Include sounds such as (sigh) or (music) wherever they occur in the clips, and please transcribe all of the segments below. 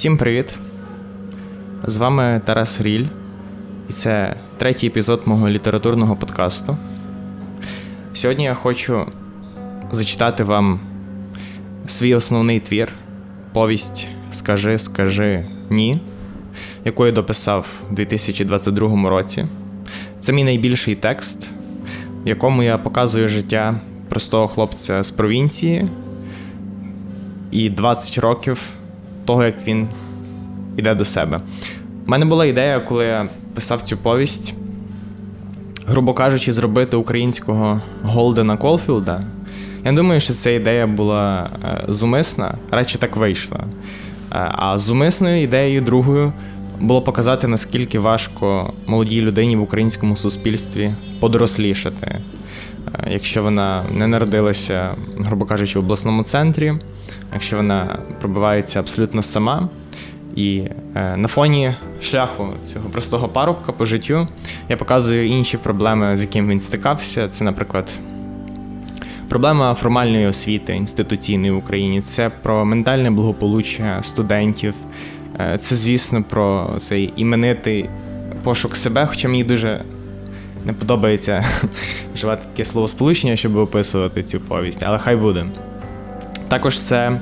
Всім привіт! З вами Тарас Ріль, і це третій епізод мого літературного подкасту. Сьогодні я хочу зачитати вам свій основний твір, повість Скажи, скажи ні, яку я дописав у 2022 році. Це мій найбільший текст, в якому я показую життя простого хлопця з провінції і 20 років того, як він йде до себе. У мене була ідея, коли я писав цю повість, грубо кажучи, зробити українського Голдена Колфілда. Я думаю, що ця ідея була е, зумисна, радше так вийшла. Е, а зумисною ідеєю другою було показати, наскільки важко молодій людині в українському суспільстві подорослішати, якщо вона не народилася, грубо кажучи, в обласному центрі, якщо вона пробивається абсолютно сама. І е, на фоні шляху цього простого парубка по життю я показую інші проблеми, з якими він стикався. Це, наприклад, проблема формальної освіти інституційної в Україні, це про ментальне благополуччя студентів, е, це, звісно, про цей іменитий пошук себе, хоча мені дуже не подобається (laughs) вживати таке словосполучення, щоб описувати цю повість, але хай буде. Також це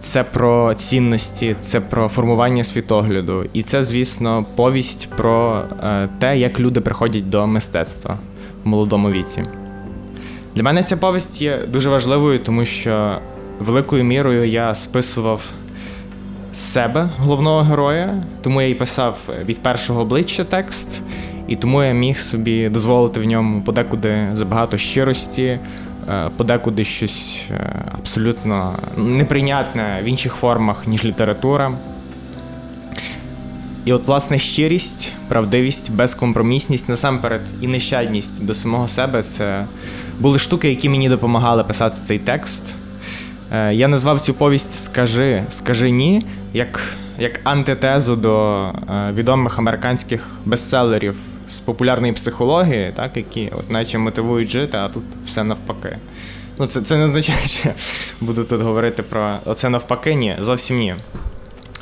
це про цінності, це про формування світогляду. І це, звісно, повість про е, те, як люди приходять до мистецтва в молодому віці. Для мене ця повість є дуже важливою, тому що великою мірою я списував з себе головного героя, тому я і писав від першого обличчя текст, і тому я міг собі дозволити в ньому подекуди забагато щирості, Е, подекуди щось е, абсолютно неприйнятне в інших формах, ніж література. І от, власне, щирість, правдивість, безкомпромісність, насамперед, і нещадність до самого себе це були штуки, які мені допомагали писати цей текст. Е, я назвав цю повість Скажи, скажи ні, як як антитезу до відомих американських бестселерів з популярної психології, так, які от наче мотивують жити, а тут все навпаки. Ну, Це це не означає, що буду тут говорити про оце навпаки, ні, зовсім ні.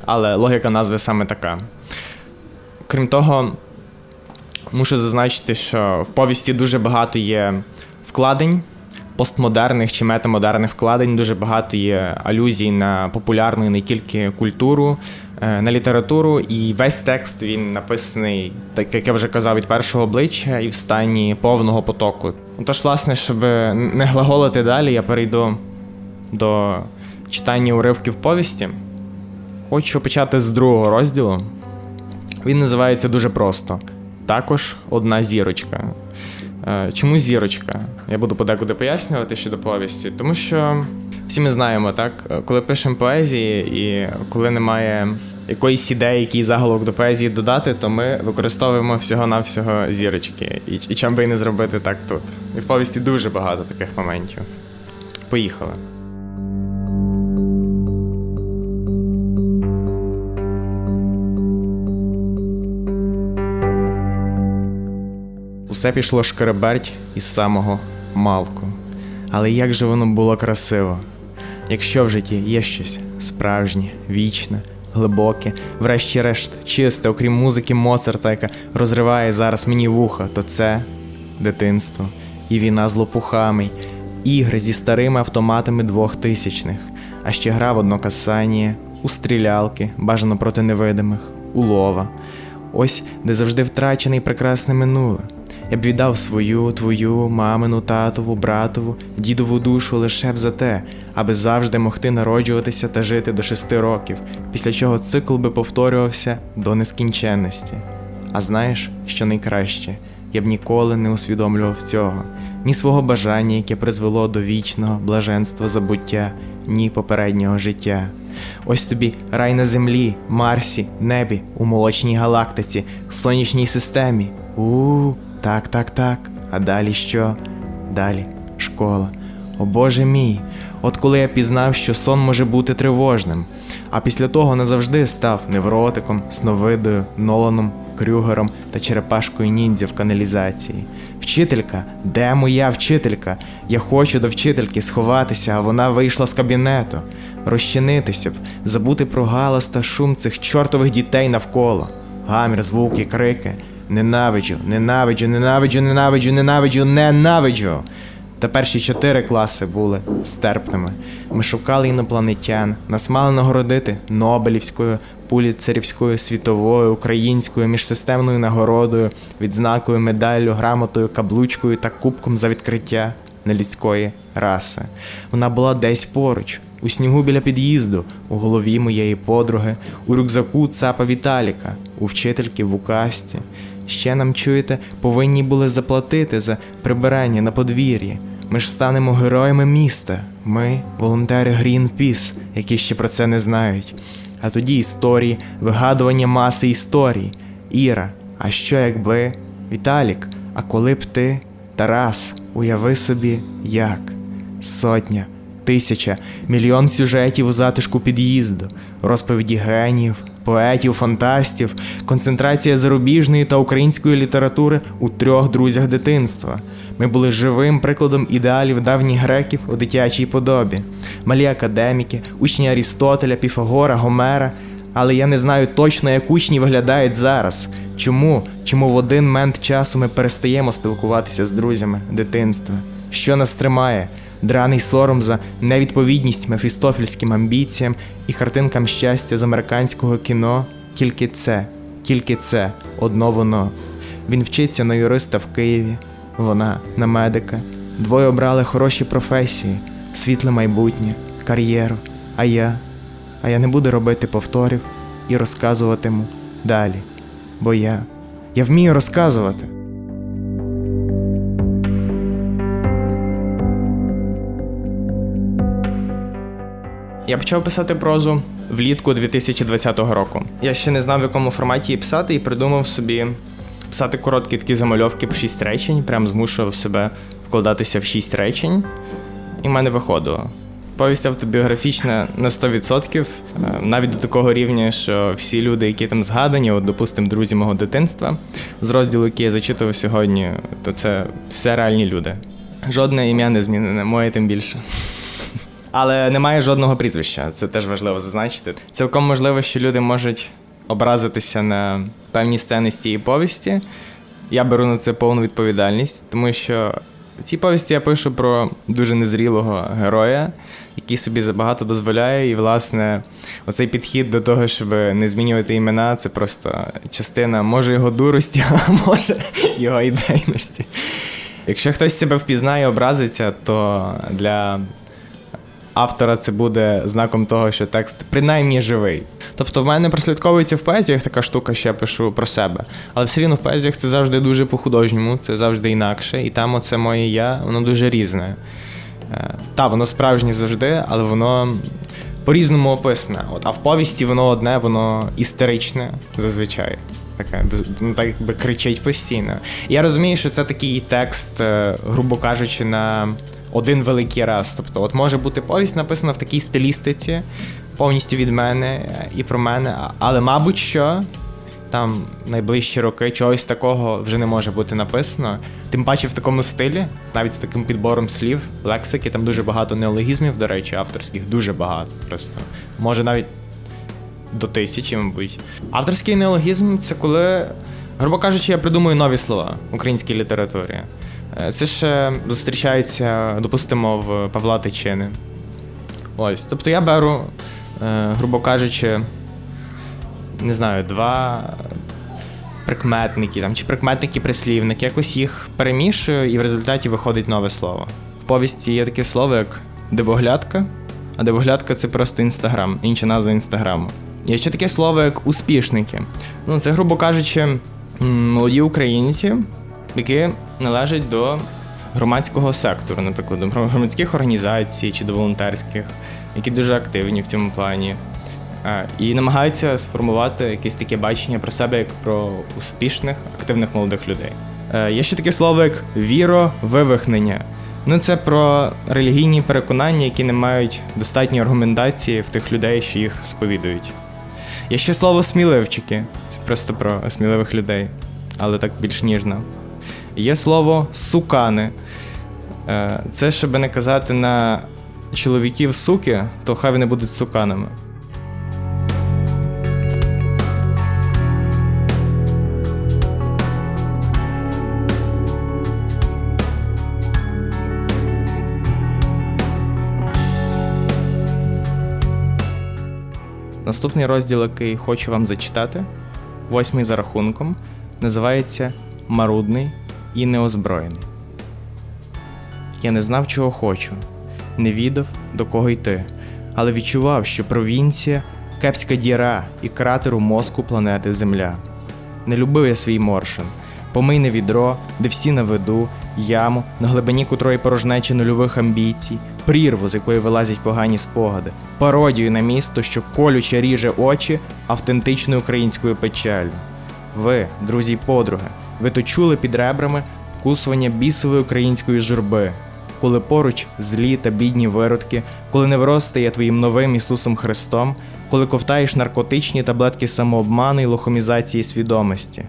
Але логіка назви саме така. Крім того, мушу зазначити, що в повісті дуже багато є вкладень. Постмодерних чи метамодерних вкладень дуже багато є алюзій на популярну не тільки культуру, Е, на літературу, і весь текст він написаний, так як я вже казав, від першого обличчя і в стані повного потоку. Тож, власне, щоб не глаголити далі, я перейду до читання уривків повісті. Хочу почати з другого розділу. Він називається дуже просто. Також одна зірочка. Е, чому зірочка? Я буду подекуди пояснювати щодо повісті, тому що всі ми знаємо, так, коли пишемо поезії, і коли немає якоїсь ідеї, який заголовок до поезії додати, то ми використовуємо всього-навсього зірочки. І, і чим би і не зробити так тут. І в повісті дуже багато таких моментів. Поїхали. Усе пішло шкереберть із самого малку. Але як же воно було красиво! Якщо в житті є щось справжнє, вічне, глибоке, врешті-решт, чисте, окрім музики Моцарта, яка розриває зараз мені вуха, то це дитинство, і війна з лопухами, ігри зі старими автоматами двохтисячних, а ще гра в однокасання, у стрілялки, бажано проти невидимих, улова. Ось де завжди втрачене прекрасне минуле. Я б віддав свою, твою, мамину, татову, братову, дідову душу лише б за те, аби завжди могти народжуватися та жити до шести років, після чого цикл би повторювався до нескінченності. А знаєш, що найкраще? Я б ніколи не усвідомлював цього, ні свого бажання, яке призвело до вічного блаженства забуття, ні попереднього життя. Ось тобі рай на землі, Марсі, небі, у молочній галактиці, сонячній системі. У-у-у! Так, так, так. А далі що? Далі школа. О Боже мій! От коли я пізнав, що сон може бути тривожним, а після того назавжди став невротиком, сновидою, ноланом, крюгером та черепашкою ніндзя в каналізації. Вчителька, де моя вчителька? Я хочу до вчительки сховатися, а вона вийшла з кабінету. розчинитися б, забути про галас та шум цих чортових дітей навколо, гамір, звуки, крики. Ненавиджу, ненавиджу, ненавиджу, ненавиджу, ненавиджу, ненавиджу. Та перші чотири класи були стерпними. Ми шукали інопланетян, нас мали нагородити Нобелівською, Пуліцерівською, світовою, українською, міжсистемною нагородою, відзнакою, медаллю, грамотою, каблучкою та кубком за відкриття нелюдської раси. Вона була десь поруч, у снігу біля під'їзду, у голові моєї подруги, у рюкзаку цапа Віталіка, у вчительки в указці. Ще нам чуєте, повинні були заплатити за прибирання на подвір'ї. Ми ж станемо героями міста. Ми волонтери Greenpeace, які ще про це не знають. А тоді історії, вигадування маси історій. Іра, а що якби? Віталік, а коли б ти, Тарас, уяви собі, як? Сотня, тисяча, мільйон сюжетів у затишку під'їзду, розповіді геніїв, поетів, фантастів, концентрація зарубіжної та української літератури у трьох друзях дитинства. Ми були живим прикладом ідеалів давніх греків у дитячій подобі, малі академіки, учні Арістотеля, Піфагора, Гомера. Але я не знаю точно, як учні виглядають зараз. Чому? Чому в один момент часу ми перестаємо спілкуватися з друзями дитинства? Що нас тримає? Драний сором за невідповідність мефістофільським амбіціям і картинкам щастя з американського кіно. Тільки це, тільки це, одно воно. Він вчиться на юриста в Києві, вона на медика. Двоє обрали хороші професії, світле майбутнє, кар'єру. А я, а я не буду робити повторів і розказуватиму далі. Бо я, я вмію розказувати. Я почав писати прозу влітку 2020 року. Я ще не знав, в якому форматі її писати, і придумав собі писати короткі такі замальовки по шість речень, прям змушував себе вкладатися в шість речень, і в мене виходило. Повість автобіографічна на 100%, е, навіть до такого рівня, що всі люди, які там згадані, от, допустимо, друзі мого дитинства, з розділу, який я зачитував сьогодні, то це все реальні люди. Жодне ім'я не змінене, моє тим більше. Але немає жодного прізвища, це теж важливо зазначити. Цілком можливо, що люди можуть образитися на певні сцени з тієї повісті. Я беру на це повну відповідальність, тому що в цій повісті я пишу про дуже незрілого героя, який собі забагато дозволяє, і, власне, оцей підхід до того, щоб не змінювати імена, це просто частина може його дурості, (laughs) а може його ідейності. Якщо хтось себе впізнає образиться, то для автора це буде знаком того, що текст принаймні живий. Тобто в мене прослідковується в поезіях така штука, що я пишу про себе. Але все рівно в поезіях це завжди дуже по-художньому, це завжди інакше. І там оце моє я, воно дуже різне. Е, та, воно справжнє завжди, але воно по-різному описане. От, А в повісті воно одне, воно істеричне зазвичай. Таке, ну, так якби кричить постійно. Я розумію, що це такий текст, е, грубо кажучи, на один великий раз. Тобто, от може бути повість написана в такій стилістиці, повністю від мене і про мене. Але, мабуть, що там найближчі роки чогось такого вже не може бути написано. Тим паче в такому стилі, навіть з таким підбором слів, лексики, там дуже багато неологізмів, до речі, авторських, дуже багато. Просто може навіть до тисячі, мабуть. Авторський неологізм це коли, грубо кажучи, я придумую нові слова в українській літературі. Е, це ще зустрічається, допустимо, в Павла Тичини. Ось. Тобто я беру, е, грубо кажучи, не знаю, два прикметники там, чи прикметники-прислівники, якось їх перемішую, і в результаті виходить нове слово. В повісті є таке слово, як дивоглядка, а дивоглядка це просто інстаграм, інша назва інстаграму. Є ще таке слово, як успішники. Ну, Це, грубо кажучи, молоді українці, які належать до громадського сектору, наприклад, до громадських організацій чи до волонтерських, які дуже активні в цьому плані. І намагаються сформувати якесь таке бачення про себе як про успішних, активних молодих людей. Е, є ще таке слово, як віровивихнення. Ну, це про релігійні переконання, які не мають достатньої аргументації в тих людей, що їх сповідують. Є ще слово сміливчики. Це просто про сміливих людей, але так більш ніжно. Є слово сукани. Е, це, щоб не казати на чоловіків суки, то хай вони будуть суканами. Наступний розділ, який хочу вам зачитати, восьмий за рахунком, називається Марудний і неозброєний. Я не знав, чого хочу, не відав, до кого йти, але відчував, що провінція кепська діра і кратер у мозку планети Земля. Не любив я свій моршин, помийне відро, де всі на виду, яму, на глибині котрої порожнечі нульових амбіцій, прірву, з якої вилазять погані спогади, пародію на місто, що колюче ріже очі автентичною українською печалю. Ви, друзі й подруги, ви то чули під ребрами вкусування бісової української журби, коли поруч злі та бідні виродки, коли невроз стає твоїм новим Ісусом Христом, коли ковтаєш наркотичні таблетки самообману і лохомізації свідомості.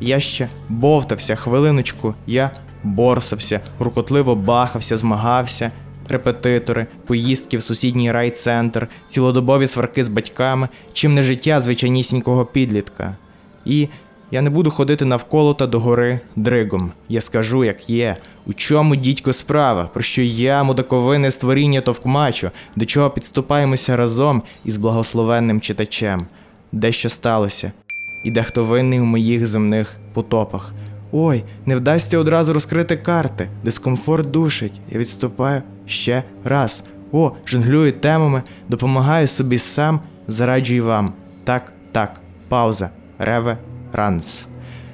Я ще бовтався хвилиночку, я борсався, рукотливо бахався, змагався. Репетитори, поїздки в сусідній райцентр, цілодобові сварки з батьками, чим не життя звичайнісінького підлітка. І я не буду ходити навколо та догори дригом. Я скажу, як є. У чому, дідько, справа, про що я, мудаковине створіння товкмачу, до чого підступаємося разом із благословенним читачем. Дещо сталося, і дехто винний у моїх земних потопах. Ой, не вдасться одразу розкрити карти, дискомфорт душить. Я відступаю ще раз. О, жонглюю темами, допомагаю собі сам, зараджую вам. Так, так, пауза, реве, ранц.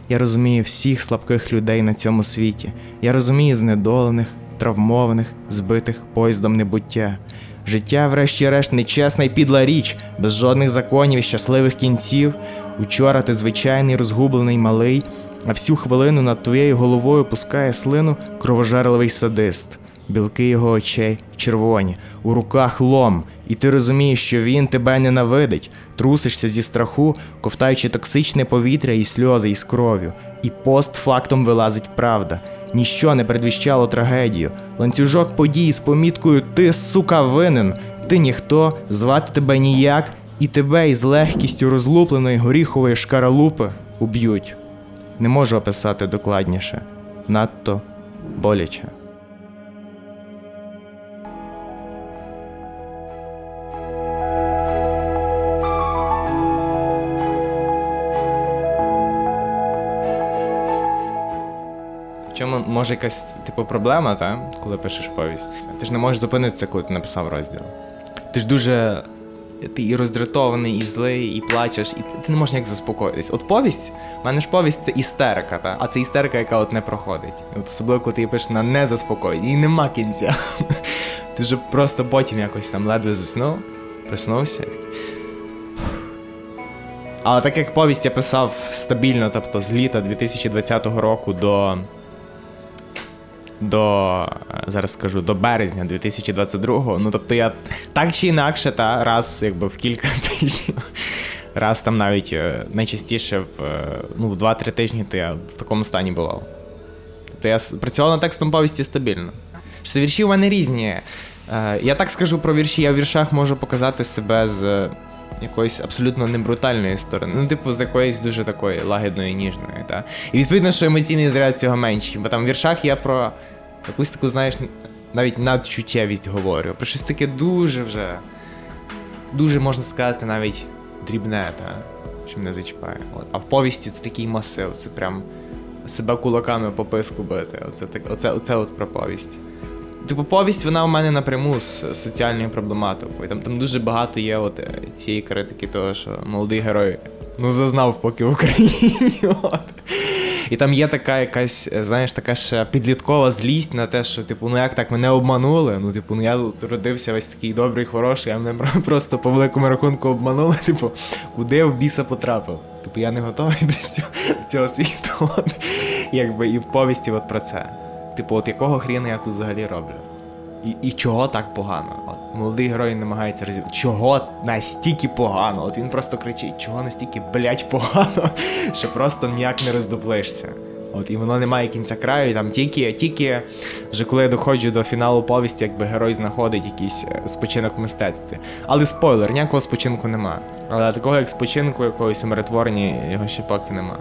Я розумію всіх слабких людей на цьому світі. Я розумію знедолених, травмованих, збитих поїздом небуття. Життя, врешті-решт, нечесна і підла річ, без жодних законів і щасливих кінців. Учора ти звичайний розгублений малий, а всю хвилину над твоєю головою пускає слину кровожерливий садист. Білки його очей червоні, у руках лом, і ти розумієш, що він тебе ненавидить, трусишся зі страху, ковтаючи токсичне повітря і сльози із кров'ю. І постфактом вилазить правда. Ніщо не предвіщало трагедію. Ланцюжок подій з поміткою Ти, сука, винен. Ти ніхто, звати тебе ніяк, і тебе із легкістю розлупленої горіхової шкаралупи уб'ють. Не можу описати докладніше. Надто боляче. Може якась типу проблема, та? коли пишеш повість? Ти ж не можеш зупинитися, коли ти написав розділ. Ти ж дуже. Ти і роздратований, і злий, і плачеш, і ти не можеш ніяк заспокоїтись. От повість, в мене ж повість це істерика, та? а це істерика, яка от не проходить. От Особливо, коли ти її пишеш на не заспокоєння, і нема кінця. (laughs) Ти ж просто потім якось там ледве заснув, проснувся. Але так як повість я писав стабільно, тобто з літа 2020 року до до зараз скажу до березня 2022-го. Ну тобто я так чи інакше, та раз якби в кілька (laughs) тижнів, раз там навіть е, найчастіше в ну, в 2-3 тижні, то я в такому стані бував. Тобто я працював над текстом повісті стабільно. Що вірші у мене різні. Е, я так скажу про вірші, я в віршах можу показати себе з. Якоїсь абсолютно не брутальної сторони, ну, типу, з якоїсь дуже такої лагідної, ніжної. Та? І відповідно, що емоційний заряд цього менший. Бо там в віршах я про якусь таку, знаєш, навіть надчуттєвість говорю. Про щось таке дуже вже, дуже можна сказати, навіть дрібне, та? що мене зачіпає. От. А в повісті це такий масив, це прям себе кулаками по писку бити. Оце, так, оце, оце от про повість. Типу, повість вона у мене напряму з соціальною проблематикою. Там там дуже багато є от е, цієї критики, того, що молодий герой ну зазнав поки в Україні. (laughs) От. І там є така якась, е, знаєш, така ще підліткова злість на те, що, типу, ну як так мене обманули. Ну, типу, ну я тут родився весь такий добрий, хороший, а мене (laughs) просто по великому рахунку обманули. (laughs) Типу, куди я в біса потрапив? Типу, я не готовий до цього, цього світу. От. Якби і в повісті от про це. Типу, от якого хріна я тут взагалі роблю? І і чого так погано? От Молодий герой намагається розібрати. Чого настільки погано? От він просто кричить, чого настільки, блять, погано, (laughs) що просто ніяк не роздоблишся. От, І воно не має кінця краю. І там Тільки тільки вже коли я доходжу до фіналу повісті, якби герой знаходить якийсь е, спочинок в мистецтві. Але спойлер, ніякого спочинку нема. Але такого як спочинку, якогось умиротворення, його ще поки нема.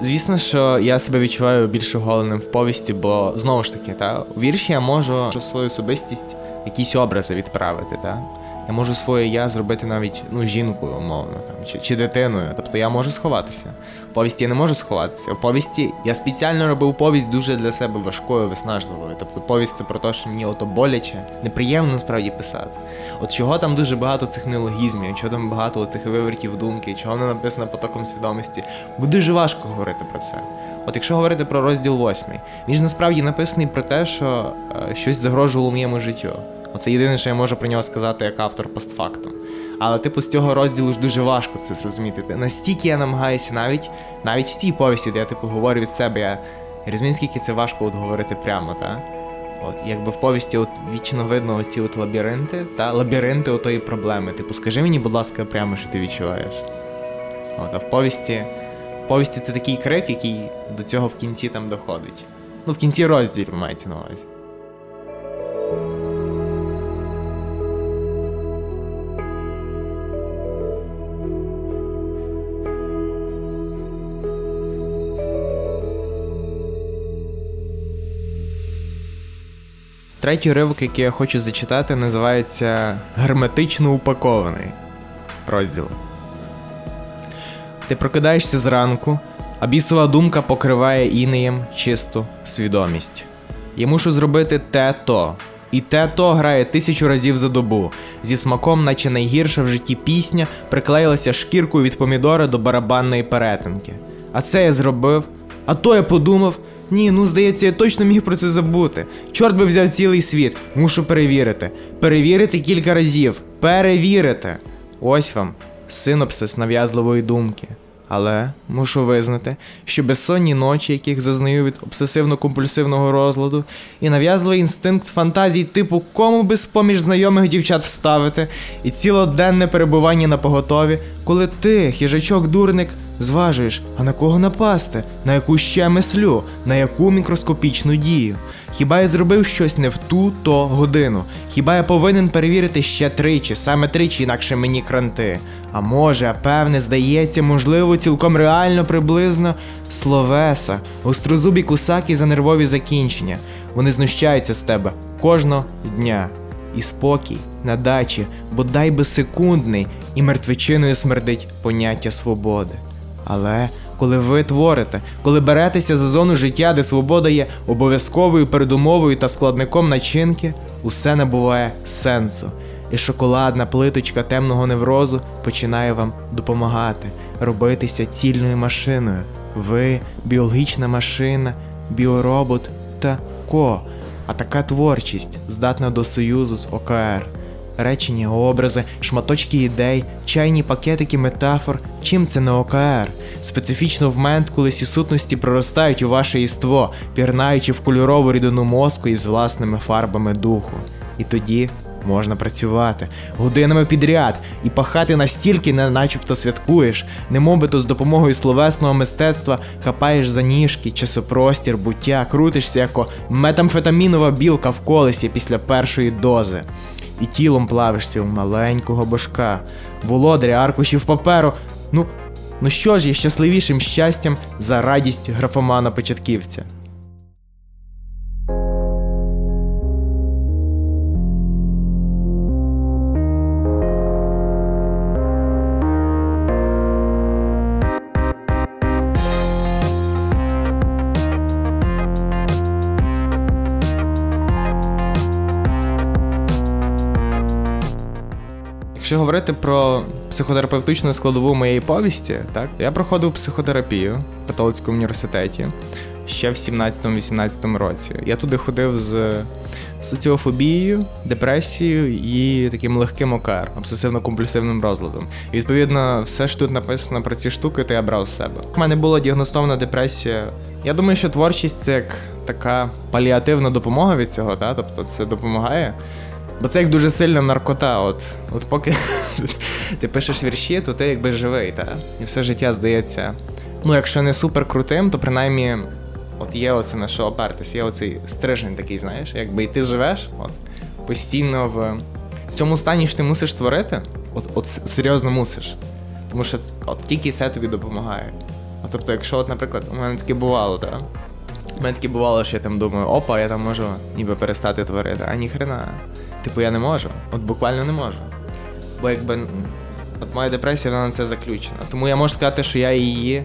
Звісно, що я себе відчуваю більш оголеним в повісті, бо знову ж таки, та, у вірші я можу свою особистість якісь образи відправити. Та? Я можу своє я зробити навіть ну, жінкою, умовно, там, чи чи дитиною. Тобто я можу сховатися. В повісті я не можу сховатися. У повісті я спеціально робив повість дуже для себе важкою, виснажливою. Тобто повість це про те, що мені ото боляче, неприємно насправді писати. От чого там дуже багато цих нелогізмів, чого там багато тих вивертів думки, чого не написано потоком свідомості. Бо дуже важко говорити про це. От якщо говорити про розділ восьмий, він ж насправді написаний про те, що е, щось загрожувало моєму життю. Оце єдине, що я можу про нього сказати як автор постфактум. Але, типу, з цього розділу ж дуже важко це зрозуміти. Настільки я намагаюся навіть навіть в цій повісті, де я типу говорю від себе, я розумію, скільки це важко от говорити прямо, так? От, якби в повісті от вічно видно оці от лабіринти, та лабіринти отої проблеми. Типу, скажи мені, будь ласка, прямо, що ти відчуваєш. От, А в повісті в повісті це такий крик, який до цього в кінці там доходить. Ну, в кінці розділів мається на увазі. Третій ривок, який я хочу зачитати, називається Герметично упакований розділ. Ти прокидаєшся зранку, а бісова думка покриває інеєм чисту свідомість. Я мушу зробити те то. І те то грає тисячу разів за добу. Зі смаком, наче найгірша в житті пісня, приклеїлася шкіркою від помідора до барабанної перетинки. А це я зробив, а то я подумав. Ні, ну здається, я точно міг про це забути. Чорт би взяв цілий світ. Мушу перевірити. Перевірити кілька разів. Перевірити. Ось вам синопсис нав'язливої думки. Але мушу визнати, що безсонні ночі, яких зазнаю від обсесивно-компульсивного розладу, і нав'язливий інстинкт фантазій, типу кому би з поміж знайомих дівчат вставити, і цілоденне перебування на поготові, коли ти, хижачок-дурник, зважуєш, а на кого напасти, на яку ще мислю, на яку мікроскопічну дію. Хіба я зробив щось не в ту то годину? Хіба я повинен перевірити ще тричі, саме тричі, інакше мені кранти? А може, а певне, здається, можливо, цілком реально приблизно словеса, острозубі кусаки за нервові закінчення. Вони знущаються з тебе кожного дня. І спокій на дачі, бодай би секундний, і мертвечиною смердить поняття свободи. Але коли ви творите, коли беретеся за зону життя, де свобода є обов'язковою передумовою та складником начинки, усе набуває сенсу. І шоколадна плиточка темного неврозу починає вам допомагати робитися цільною машиною. Ви біологічна машина, біоробот та ко. А така творчість здатна до союзу з ОКР речення, образи, шматочки ідей, чайні пакетики метафор. Чим це не ОКР? Специфічно в момент, коли ці сутності проростають у ваше іство, пірнаючи в кольорову рідину мозку із власними фарбами духу. І тоді. Можна працювати годинами підряд і пахати настільки, не начебто святкуєш, немовбито з допомогою словесного мистецтва хапаєш за ніжки, часопростір, буття, крутишся як метамфетамінова білка в колесі після першої дози і тілом плавишся у маленького божка, володаря аркушів паперу. Ну, ну що ж є щасливішим щастям за радість графомана початківця? Якщо говорити про психотерапевтичну складову моєї повісті, так я проходив психотерапію в католицькому університеті ще в 17-18 році. Я туди ходив з соціофобією, депресією і таким легким ОКР, обсесивно-компульсивним розладом. І відповідно, все що тут написано про ці штуки, то я брав з себе. У мене була діагностована депресія. Я думаю, що творчість це як така паліативна допомога від цього, та? тобто це допомагає. Бо це як дуже сильна наркота. От от поки (laughs) ти пишеш вірші, то ти якби живий, та? і все життя здається. Ну, якщо не супер крутим, то принаймні От є оце на що опертись, є оцей стрижень такий, знаєш, якби і ти живеш от, постійно в в цьому стані що ти мусиш творити, от от серйозно мусиш. Тому що от тільки це тобі допомагає. А тобто, якщо, от, наприклад, у мене таке бувало, так? У мене таке бувало, що я там думаю, опа, я там можу ніби перестати творити, а ніхрена. Типу, я не можу. От буквально не можу. Бо якби от моя депресія, вона на це заключена. Тому я можу сказати, що я її.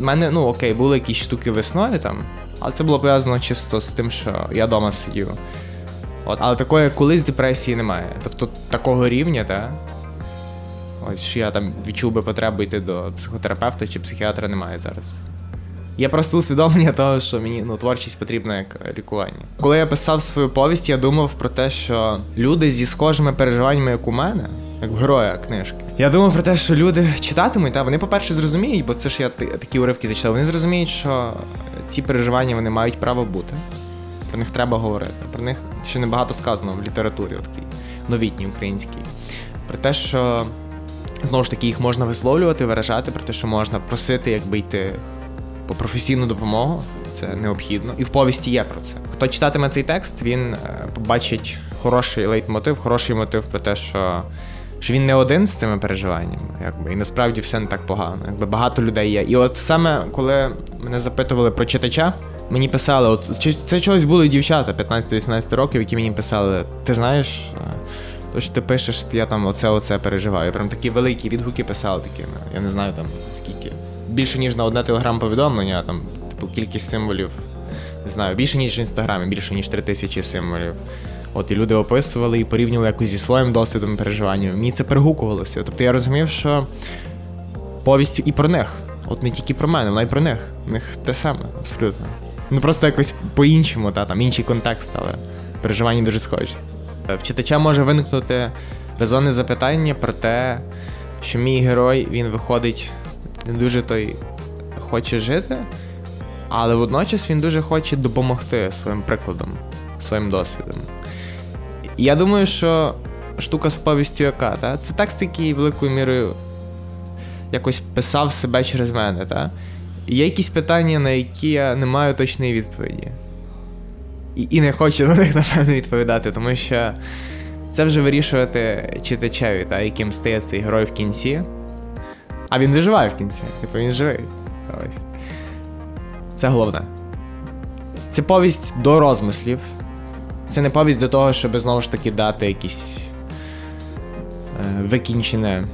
У мене, ну окей, були якісь штуки весною там, але це було пов'язано чисто з тим, що я вдома сидів. От, Але такої колись депресії немає. Тобто такого рівня, та, ось що я там відчув би потребу йти до психотерапевта чи психіатра немає зараз. Є просто усвідомлення того, що мені ну, творчість потрібна як лікування. Коли я писав свою повість, я думав про те, що люди зі схожими переживаннями, як у мене, як в героя книжки. Я думав про те, що люди читатимуть, та вони, по-перше, зрозуміють, бо це ж я такі уривки зачитав. Вони зрозуміють, що ці переживання вони мають право бути. Про них треба говорити. Про них ще небагато сказано в літературі, такій новітній українській. Про те, що знову ж таки їх можна висловлювати, виражати, про те, що можна просити, якби йти по професійну допомогу. Це необхідно. І в повісті є про це. Хто читатиме цей текст, він е, побачить хороший лейтмотив, хороший мотив про те, що що він не один з цими переживаннями, якби і насправді все не так погано. Якби багато людей є. І от саме коли мене запитували про читача, мені писали: от це чогось були дівчата 15-18 років, які мені писали: Ти знаєш, е, то що ти пишеш, я там оце оце переживаю. Прям такі великі відгуки писали такі. Я не знаю там скільки. Більше ніж на одне телеграм-повідомлення, там, типу, кількість символів. Не знаю, більше ніж в інстаграмі, більше ніж 3 тисячі символів. От і люди описували і порівнювали якось зі своїм досвідом переживання. Мені це перегукувалося. Тобто я розумів, що повість і про них. От не тільки про мене, вона й про них. У них те саме, абсолютно. Ну просто якось по-іншому, та там інший контекст, але переживання дуже схожі. В читача може виникнути резонне запитання про те, що мій герой він виходить не дуже той хоче жити, але водночас він дуже хоче допомогти своїм прикладом, своїм досвідом. Я думаю, що штука з повістю яка, та? це текст, який великою мірою якось писав себе через мене. Та? є якісь питання, на які я не маю точної відповіді. І і не хочу на них, напевно, відповідати, тому що це вже вирішувати читачеві, та, яким стає цей герой в кінці. А він виживає в кінці. Типу він живий. Ось. Це головне. Це повість до розмислів. Це не повість до того, щоб знову ж таки дати якісь е, викінчене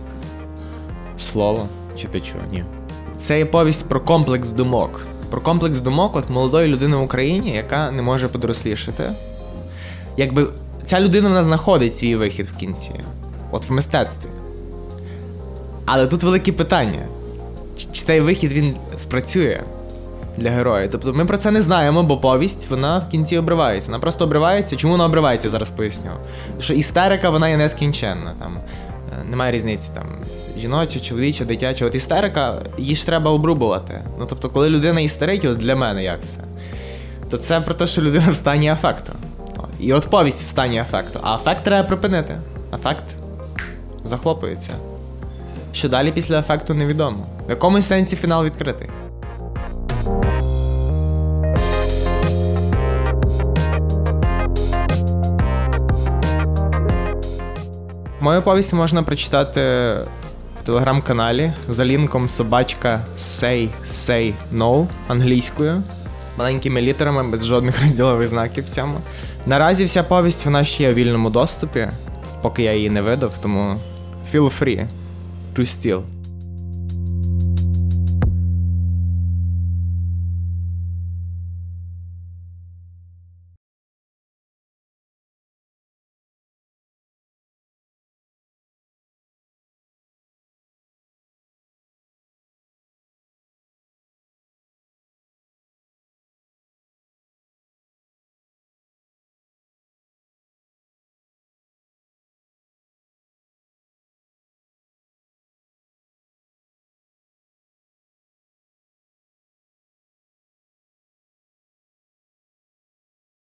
слово читачу. Ні. Це є повість про комплекс думок. Про комплекс думок от молодої людини в Україні, яка не може подорослішати. Якби ця людина вона знаходить свій вихід в кінці, от в мистецтві. Але тут велике питання: чи цей вихід він спрацює? для героя. Тобто ми про це не знаємо, бо повість вона в кінці обривається. Вона просто обривається. Чому вона обривається, зараз поясню. Що істерика вона є нескінченна. Там е, Немає різниці там жіноча, чоловіча, дитяча. От істерика, її ж треба обрубувати. Ну тобто, коли людина істерить, от для мене як це, то це про те, що людина в стані афекту. І от повість в стані афекту. А афект треба припинити. Афект захлопується. Що далі після ефекту невідомо. В якомусь сенсі фінал відкритий. Мою повість можна прочитати в телеграм-каналі за лінком собачка Say Say No англійською, маленькими літерами, без жодних (laughs) розділових знаків в цьому. Наразі вся повість вона ще є в вільному доступі, поки я її не видав, тому feel free to steal.